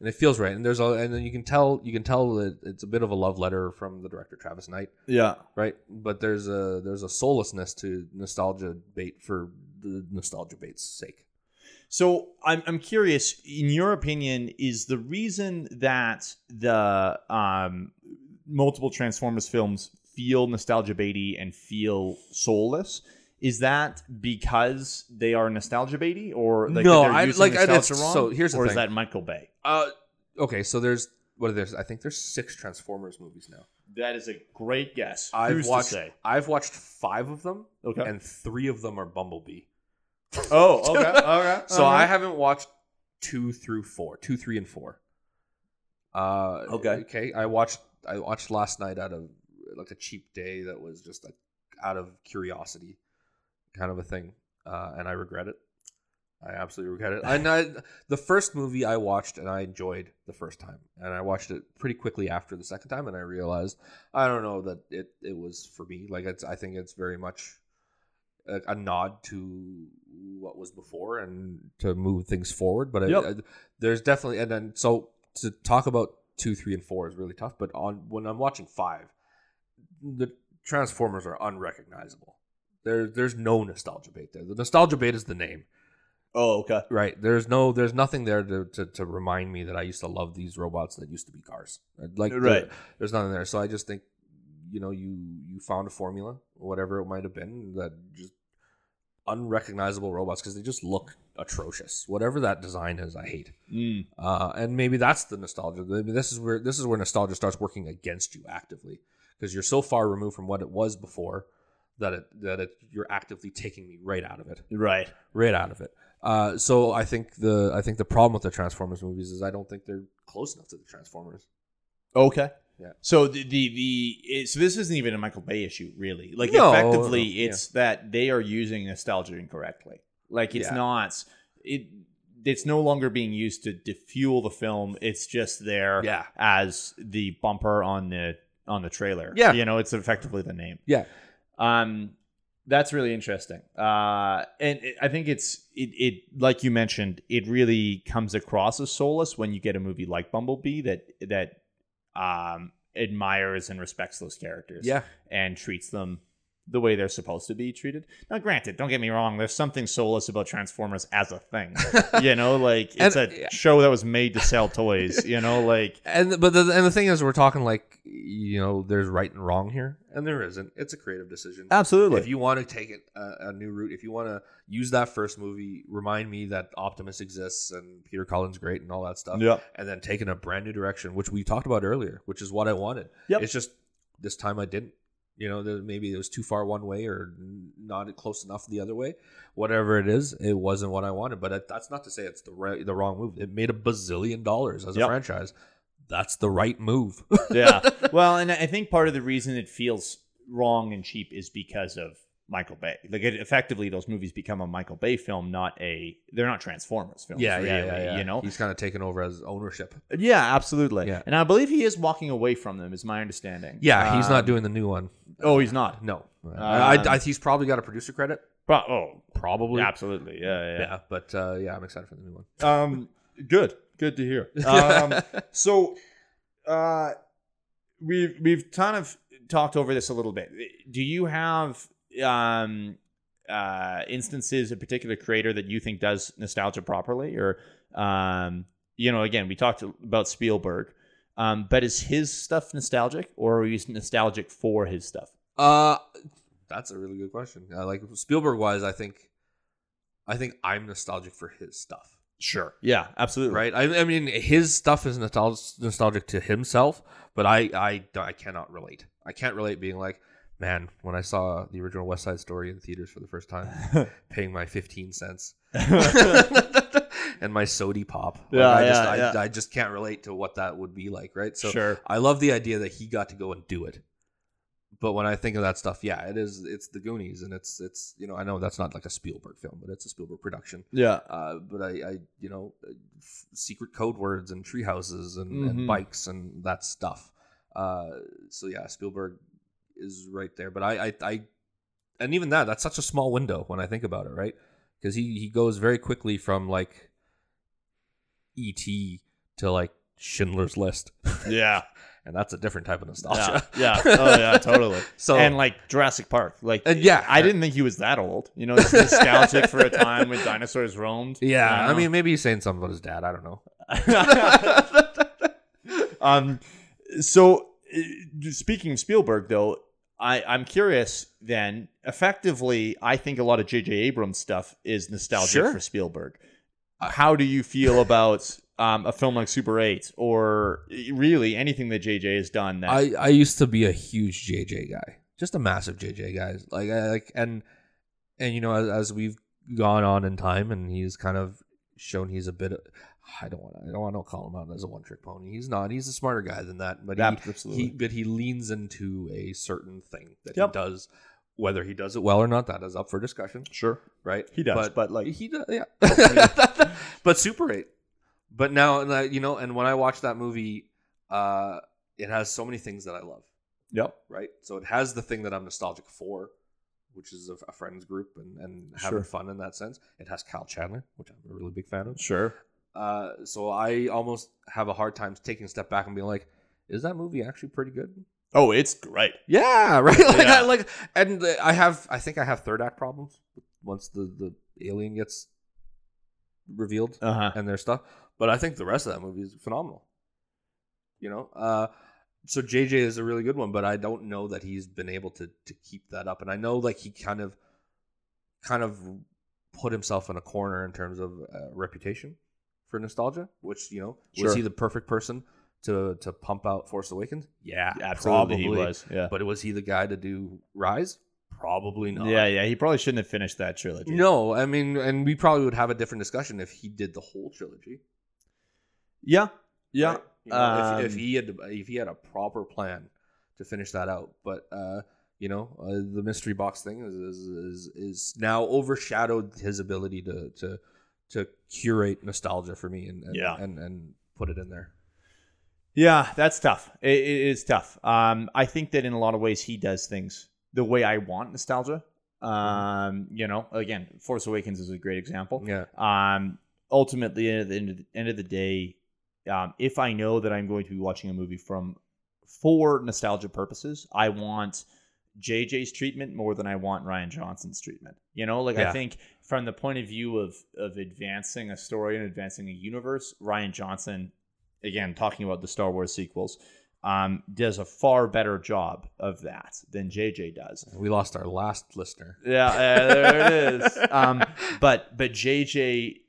And it feels right. And there's a and then you can tell you can tell that it's a bit of a love letter from the director Travis Knight, yeah. right? But there's a there's a soullessness to nostalgia bait for the nostalgia bait's sake. So I'm I'm curious. In your opinion, is the reason that the um, multiple Transformers films feel nostalgia baity and feel soulless? Is that because they are nostalgia baity, or like No, I- like, I- it's- wrong? so here's the or is that Michael Bay? Uh okay, so there's what are there? I think there's six Transformers movies now. That is a great guess. I've Who's watched? I've watched five of them, Okay. and three of them are Bumblebee. Oh, okay. Okay. So okay. I haven't watched two through four, two, three, and four. Uh, Okay. Okay. I watched. I watched last night out of like a cheap day that was just like out of curiosity, kind of a thing, uh, and I regret it. I absolutely regret it. And I, the first movie I watched and I enjoyed the first time, and I watched it pretty quickly after the second time, and I realized I don't know that it it was for me. Like it's, I think it's very much a, a nod to what was before and to move things forward. But Yep. uh, there's definitely and then so to talk about two, three, and four is really tough. But on when I'm watching five, the Transformers are unrecognizable. There, there's no nostalgia bait there. The nostalgia bait is the name, Oh, okay. right? There's no, there's nothing there to, to, to remind me that I used to love these robots that used to be cars. Like, the- Right. there's nothing there. So I just think, you know, you you found a formula, whatever it might have been, that just unrecognizable robots because they just look atrocious. Whatever that design is, I hate. Mm. Uh, and maybe that's the nostalgia. Mean, this is where this is where nostalgia starts working against you actively because you're so far removed from what it was before that it that it you're actively taking me right out of it, Right. right out of it. Uh, so I think the I think the problem with the Transformers movies is I don't think they're close enough to the Transformers. Okay. Yeah. So the the, the it, so this isn't even a Michael Bay issue, really. Like No, effectively, no, yeah. it's that they are using nostalgia incorrectly. Like it's Yeah. not it. It's no longer being used to defuel the film. It's just there Yeah. as the bumper on the on the trailer. Yeah. You know, it's effectively the name. Yeah. Um, that's really interesting. Uh, and it, I think it's it, it like you mentioned, it really comes across as soulless when you get a movie like Bumblebee that that um admires and respects those characters. Yeah, and treats them the way they're supposed to be treated. Now, granted, don't get me wrong. There's something soulless about Transformers as a thing. you know, like it's And- a show that was made to sell toys. You know, like and but the, and the thing is, we're talking like you know, there's right and wrong here, and there isn't. It's a creative decision. absolutely. If you want to take it a, a new route, if you want to use that first movie, remind me that Optimus exists and Peter Cullen's great and all that stuff, yeah. and then taking a brand new direction, which we talked about earlier, which is what I wanted. Yep. It's just this time I didn't. You know, maybe it was too far one way or not close enough the other way. Whatever it is, it wasn't what I wanted. But uh, that's not to say it's the right, the wrong move. It made a bazillion dollars as a Yep. franchise. That's the right move. yeah. Well, and I think part of the reason it feels wrong and cheap is because of Michael Bay. Like it, effectively, those movies become a Michael Bay film, not a. They're not Transformers films. Yeah, yeah, really, yeah, yeah. You know. he's kind of taken over as ownership. Yeah, absolutely. Yeah. And I believe he is walking away from them. Is my understanding. Yeah, he's Um, not doing the new one. Oh, he's not. No, Um, I, I, he's probably got a producer credit. Pro- oh, Probably. absolutely. Yeah, yeah. Yeah, but uh, yeah, I'm excited for the new one. Um, good, good to hear. Um, so, uh, we've we've kind of talked over this a little bit. Do you have um uh instances, a particular creator that you think does nostalgia properly, or um, you know, again, we talked about Spielberg. Um, but is his stuff nostalgic, or are you nostalgic for his stuff? Uh, that's a really good question. Uh, like Spielberg wise, I think, I think I'm nostalgic for his stuff. Sure. Yeah, absolutely. Right. I, I mean, his stuff is nostalgic, nostalgic to himself, but I, I, I cannot relate. I can't relate being like, man, when I saw the original West Side Story in theaters for the first time, paying my 15 cents and my sody pop. Like, Yeah, I just, yeah, I, yeah. I just can't relate to what that would be like. Right. So sure. I love the idea that he got to go and do it. But when I think of that stuff, yeah, it is. It's the Goonies, and it's it's you know I know that's not like a Spielberg film, but it's a Spielberg production. Yeah. Uh, but I, I you know, uh, f- secret code words and tree houses and, Mhm. and bikes and that stuff. Uh, so yeah, Spielberg is right there. But I, I, I, and even that, that's such a small window when I think about it, right? Because he he goes very quickly from like E.T. to like Schindler's List, Yeah. and that's a different type of nostalgia. yeah. Oh yeah, totally. So and like Jurassic Park, like yeah. I didn't think he was that old. You know, nostalgic for a time when dinosaurs roamed. yeah, you I mean, maybe he's saying something about his dad. I don't know. um, so uh, speaking of Spielberg, though, I I'm curious. Then, effectively, I think a lot of J.J. Abrams stuff is nostalgic Sure. for Spielberg. How do you feel about um, a film like Super Eight, or really anything that J.J. has done? That I, I used to be a huge JJ guy, just a massive JJ guy. Like I like and and you know as, as we've gone on in time, and he's kind of shown he's a bit. I don't want to. I don't want to call him out as a one trick pony. He's not. He's a smarter guy than that. But he, absolutely. he but he leans into a certain thing that Yep. he does. Whether he does it well or not, that is up for discussion, sure, right? he does, but, like he does, yeah. but Super Eight. But now, you know, and when I watch that movie, uh, it has so many things that I love, yep, right? So it has the thing that I'm nostalgic for, which is a, a friends group and, and having Sure. fun in that sense. It has Kyle Chandler, which I'm a really big fan of. sure. Uh, so I almost have a hard time taking a step back and being like, is that movie actually pretty good? Oh, it's great. Yeah, right. Like, Yeah. I, like, and I have, I think I have third act problems once the the alien gets revealed Uh huh. and their stuff. But I think the rest of that movie is phenomenal. You know, uh, so JJ is a really good one, but I don't know that he's been able to to keep that up. And I know like he kind of, kind of put himself in a corner in terms of uh, reputation for nostalgia. Which you know, Sure. was he the perfect person to to pump out Force Awakens? Yeah, Absolutely, he probably. was. Yeah. But was he the guy to do Rise? Probably not. Yeah, yeah. He probably shouldn't have finished that trilogy. No, I mean, and we probably would have a different discussion if he did the whole trilogy. Yeah. Yeah. right? You know, if, if Um, he had if he had a proper plan to finish that out, but uh, you know, uh, the mystery box thing is, is is is now overshadowed his ability to to to curate nostalgia for me and and, Yeah. and, and put it in there. Yeah, that's tough. It, it is tough. Um, I think that in a lot of ways he does things the way I want nostalgia. Um, you know, again, Force Awakens is a great example. Yeah, Um, ultimately, at the end of the, end of the day, um, if I know that I'm going to be watching a movie from for nostalgia purposes, I want JJ's treatment more than I want Rian Johnson's treatment. You know, like Yeah. I think from the point of view of of advancing a story and advancing a universe, Rian Johnson, again talking about the Star Wars sequels, um, does a far better job of that than JJ does. we lost our last listener. Yeah, uh, there it is. Um, but but JJ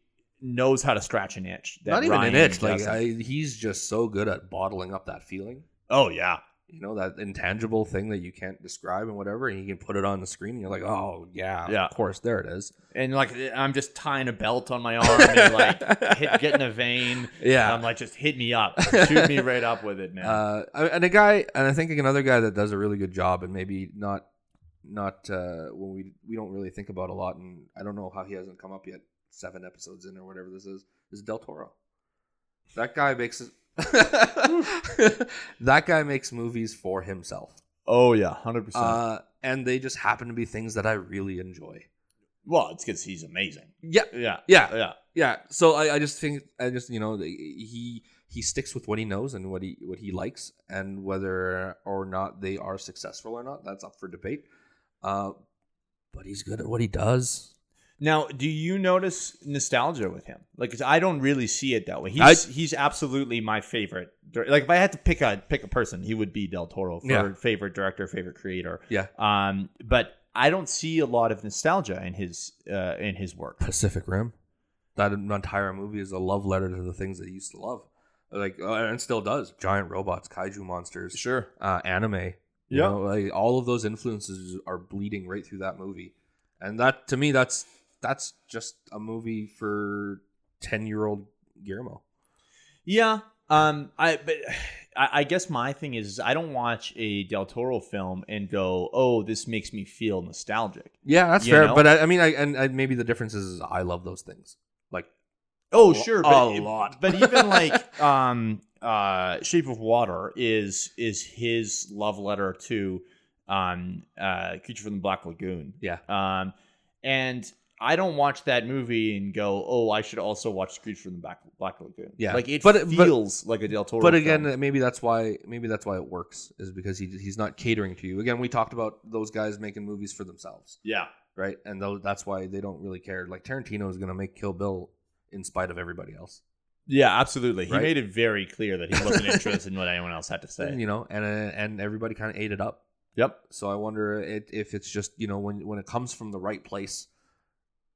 knows how to scratch an itch. Not even Ryan an itch. Like. I, he's just so good at bottling up that feeling. oh yeah, you know that intangible thing that you can't describe and whatever, and you can put it on the screen, and you're like, oh yeah, Yeah. of course, there it is. And like I'm just tying a belt on my arm and like hit, getting a vein. Yeah. And I'm like, just hit me up, shoot me right up with it, man. Uh, and a guy, and I think another guy that does a really good job, and maybe not, not uh, when we we don't really think about a lot, and I don't know how he hasn't come up yet, seven episodes in or whatever this is, is Del Toro. That guy makes. that guy makes movies for himself, oh yeah, hundred percent. uh, and they just happen to be things that I really enjoy. Well, it's because he's amazing. Yeah, Yeah, yeah, yeah. yeah. So I, I just think I just you know he he sticks with what he knows and what he what he likes, and whether or not they are successful or not, that's up for debate. Uh, but he's good at what he does. Now, do you notice nostalgia with him? Like, 'cause I don't really see it that way. He's I- he's absolutely my favorite. Like, if I had to pick a pick a person, he would be Del Toro for Yeah. favorite director, favorite creator. Yeah. Um, but I don't see a lot of nostalgia in his uh in his work. Pacific Rim. That entire movie is a love letter to the things that he used to love, like uh, and still does. Giant robots, kaiju monsters, Sure. uh, anime. You Yeah. know, like all of those influences are bleeding right through that movie, and that to me, that's that's just a movie for ten year old Guillermo. Yeah. Um. I but I, I guess my thing is I don't watch a Del Toro film and go, oh, this makes me feel nostalgic. Yeah, that's You fair. know? But I, I mean, I and, and maybe the difference is, I love those things. Like, Oh, A sure, a but lot. But even like um uh Shape of Water is is his love letter to um uh Creature from the Black Lagoon. yeah, Um and I don't watch that movie and go, "Oh, I should also watch Creature from the Black, Black Lagoon." Yeah. like it But it- but- feels like a Del Toro. but again, film. maybe that's why maybe that's why it works is because he he's not catering to you. Again, we talked about those guys making movies for themselves, yeah, right? And those, that's why they don't really care. Like Tarantino is going to make Kill Bill in spite of everybody else, yeah, absolutely. He Right? made it very clear that he wasn't interested in what anyone else had to say. you know, and uh, and everybody kind of ate it up. Yep. So I wonder it, if it's just you know when when it comes from the right place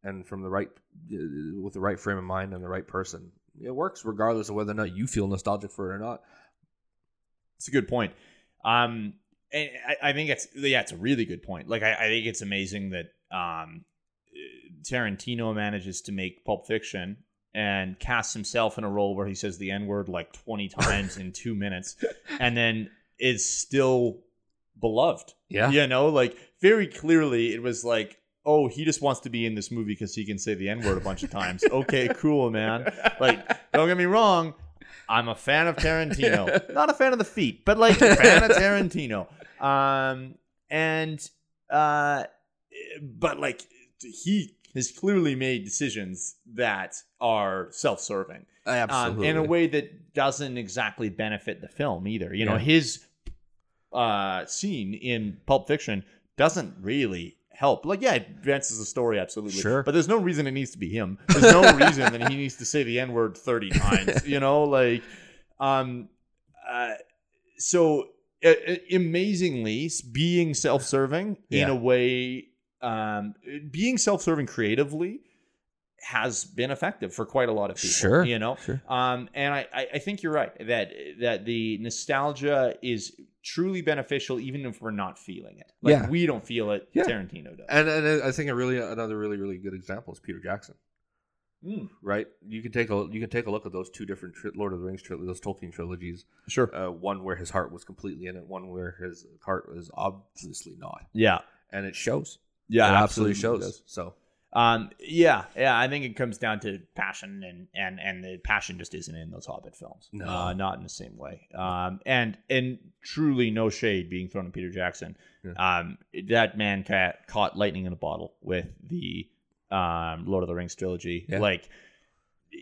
and from the right uh, with the right frame of mind and the right person, it works regardless of whether or not you feel nostalgic for it or not. It's a good point. Um, and I, I think it's yeah, it's a really good point. Like I, I think it's amazing that um, Tarantino manages to make Pulp Fiction and casts himself in a role where he says the N word like twenty times in two minutes, and then is still beloved. Yeah. You know, like very clearly, it was like. Oh, he just wants to be in this movie because he can say the N word a bunch of times. Okay, cool, man. Like, don't get me wrong, I'm a fan of Tarantino. Not a fan of the feet, but like a fan of Tarantino. Um, and uh, but like he has clearly made decisions that are self-serving, um, Absolutely. in a way that doesn't exactly benefit the film either. You know, Yeah. his uh scene in Pulp Fiction doesn't really help. Like, yeah, it advances the story absolutely, Sure. But there's no reason it needs to be him. There's no reason that he needs to say the N word thirty times. You know, like, um, uh, so uh, uh, amazingly, being self-serving in a way, um, being self-serving creatively has been effective for quite a lot of people. Sure. you know. Sure. Um, and I, I, I think you're right that that the nostalgia is truly beneficial, even if we're not feeling it. Like Yeah. we don't feel it. Yeah. Tarantino does. And, and I think a really another really really good example is Peter Jackson. Mm, Right, you can take a you can take a look at those two different tri- Lord of the Rings trilogies, those Tolkien trilogies. sure. Uh, one where his heart was completely in it, one where his heart was obviously not, Yeah. and it shows. Yeah. it absolutely, shows. does. So Um, yeah, yeah. I think it comes down to passion, and and and the passion just isn't in those Hobbit films. No. uh, not in the same way. Um, and and truly no shade being thrown at Peter Jackson. Um, that man ca- caught lightning in a bottle with the um Lord of the Rings trilogy. Yeah. Like it,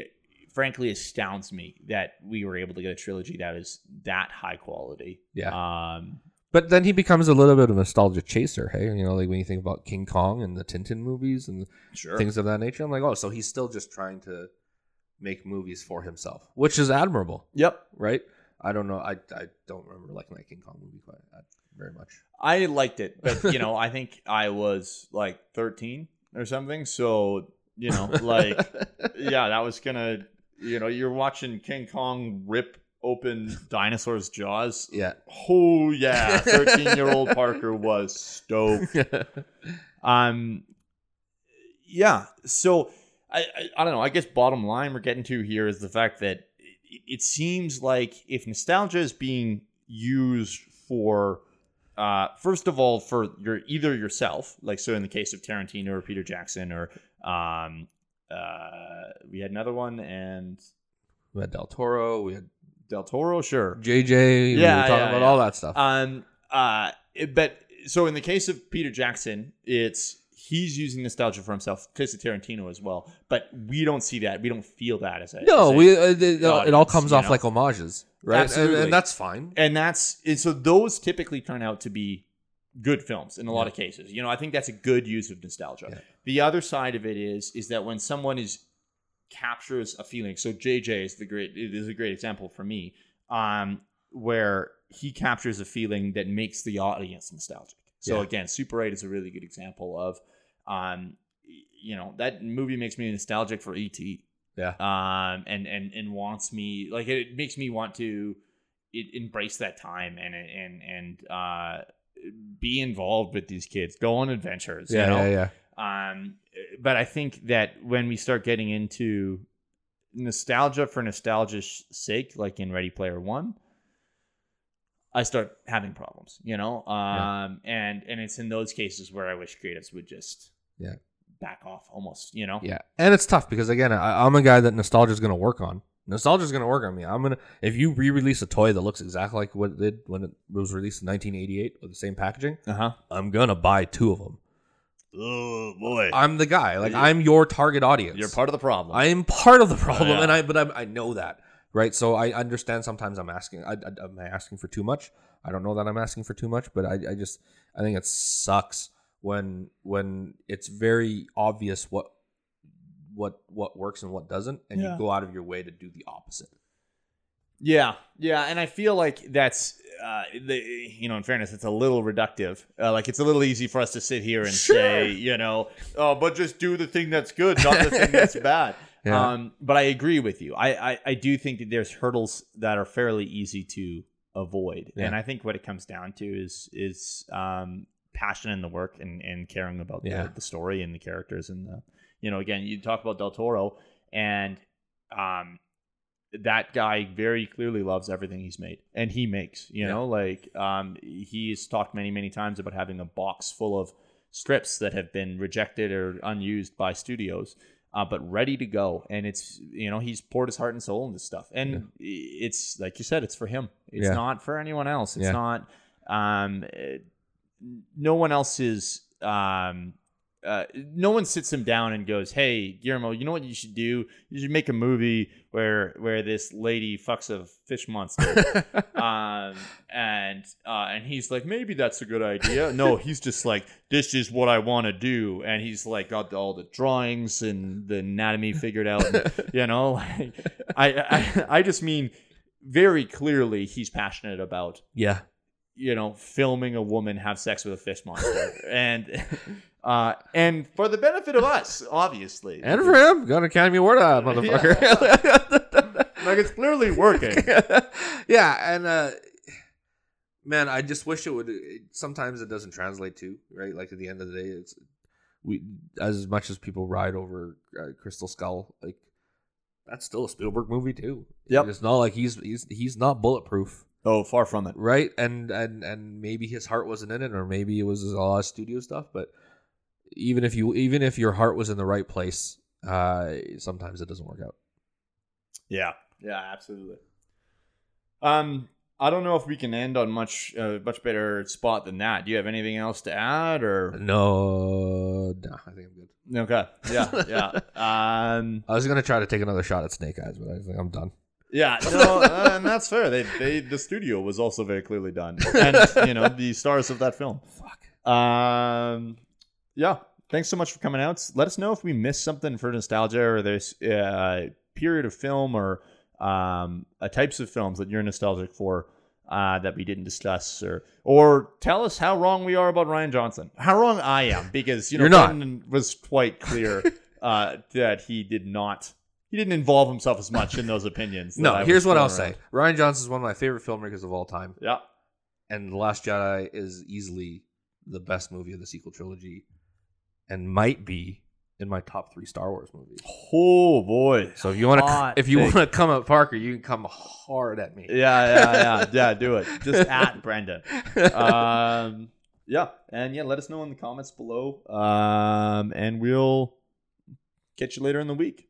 it frankly astounds me that we were able to get a trilogy that is that high quality. yeah, Um, but then he becomes a little bit of a nostalgia chaser. Hey, you know, like when you think about King Kong and the Tintin movies and sure. things of that nature, I'm like, oh, so he's still just trying to make movies for himself, which is admirable, Yep. right? I don't know. I, I don't remember liking that King Kong movie quite uh, very much. I liked it, but you know, I think I was like 13 or something. So, you know, like, yeah, that was gonna, you know, you're watching King Kong rip open dinosaur's jaws. Yeah. Oh yeah, thirteen year old Parker was stoked. Um, yeah. So I, I I don't know. I guess bottom line we're getting to here is the fact that it, it seems like if nostalgia is being used for uh, first of all, for your either yourself, like so in the case of Tarantino or Peter Jackson, or um, uh, we had another one and we had Del Toro. We had Del Toro, sure. JJ. yeah, we were Yeah, talking yeah, about yeah. all that stuff. Um, uh, it- but so in the case of Peter Jackson, it's he's using nostalgia for himself. Case of Tarantino as well, but we don't see that. We don't feel that as a no, as a- we uh, it, it all comes off know? like homages, right? And, and that's fine. and that's and so those typically turn out to be good films in a lot of cases. You know, I think that's a good use of nostalgia. Yeah. The other side of it is is that when someone is captures a feeling. So JJ is the great it is a great example for me, um, where he captures a feeling that makes the audience nostalgic. So Yeah. again, Super 8 is a really good example of um you know, that movie makes me nostalgic for ET Yeah. um, and and and wants me like it makes me want to it, embrace that time and and and uh, be involved with these kids, go on adventures. Yeah, you know? yeah, yeah. Um, but I think that when we start getting into nostalgia for nostalgia's sake, like in Ready Player One, I start having problems. You know, um, and and it's in those cases where I wish creatives would just Yeah. back off almost. You know, Yeah, and it's tough because again, I, I'm a guy that nostalgia is going to work on. Nostalgia is going to work on me. I'm gonna if you re-release a toy that looks exactly like what it did when it was released in 1988 with the same packaging, uh huh. I'm gonna buy two of them. Oh boy, I'm the guy. Like Yeah. I'm your target audience. you're part of the problem. I am part of the problem, Yeah. and I but I, I know that, right? So I understand sometimes I'm asking. I, I, am I asking for too much? I don't know that I'm asking for too much, but I, I just I think it sucks when when it's very obvious what what what works and what doesn't, and Yeah. you go out of your way to do the opposite. Yeah, yeah, and I feel like that's uh, the you know, in fairness, it's a little reductive. Uh, like it's a little easy for us to sit here and Sure. say, you know, oh, but just do the thing that's good, not the thing that's bad. Yeah. Um, but I agree with you. I, I I do think that there's hurdles that are fairly easy to avoid, Yeah. and I think what it comes down to is is um, passion in the work and, and caring about Yeah. the, the story and the characters and the you know again you talk about Del Toro and um that guy very clearly loves everything he's made and he makes you Yeah. know like um he's talked many many times about having a box full of scripts that have been rejected or unused by studios uh, but ready to go and it's you know he's poured his heart and soul into stuff and it's like you said it's for him it's Yeah. not for anyone else it's Yeah. not um eh, no one else is um uh, no one sits him down and goes, "Hey, Guillermo, you know what you should do? You should make a movie where where this lady fucks a fish monster." um, and uh, and he's like, "Maybe that's a good idea." No, he's just like, "This is what I want to do," and he's like got all the drawings and the anatomy figured out. and, you know, like, I, I I just mean very clearly he's passionate about yeah, you know, filming a woman have sex with a fish monster, and uh, and for the benefit of us, obviously, and for him, got an Academy Award, uh, motherfucker. like it's clearly working. yeah, and uh, man, I just wish it would. It, sometimes it doesn't translate to right? Like at the end of the day, it's we as much as people ride over uh, Crystal Skull, like that's still a Spielberg movie too. Yep. it's not like he's he's he's not bulletproof, Oh, far from it. right? And and and maybe his heart wasn't in it, or maybe it was a lot of studio stuff. But even if you even if your heart was in the right place, uh, sometimes it doesn't work out. Yeah, yeah, absolutely. Um, I don't know if we can end on much uh, much better spot than that. Do you have anything else to add, or No, I think I'm good. okay? Yeah, yeah. Um, I was gonna try to take another shot at Snake Eyes, but I think I'm done. Yeah, no, and that's fair. They, they, the studio was also very clearly done, and you know the stars of that film. Fuck. Um, yeah, thanks so much for coming out. Let us know if we missed something for nostalgia or this uh, period of film or um, uh, types of films that you're nostalgic for uh, that we didn't discuss, or or tell us how wrong we are about Rian Johnson. How wrong I am, because you know. Brendan was quite clear uh, that he did not he didn't involve himself as much in those opinions. No, here's what I'll throwing say. Rian Johnson is one of my favorite filmmakers of all time, Yeah. and The Last Jedi is easily the best movie of the sequel trilogy, and might be in my top three Star Wars movies. Oh boy. So if you want to, if you want to come at Parker, you can come hard at me. Yeah, yeah, yeah, yeah. Do it. Just at Brendan. Um, yeah, and yeah, let us know in the comments below. Um, and we'll catch you later in the week.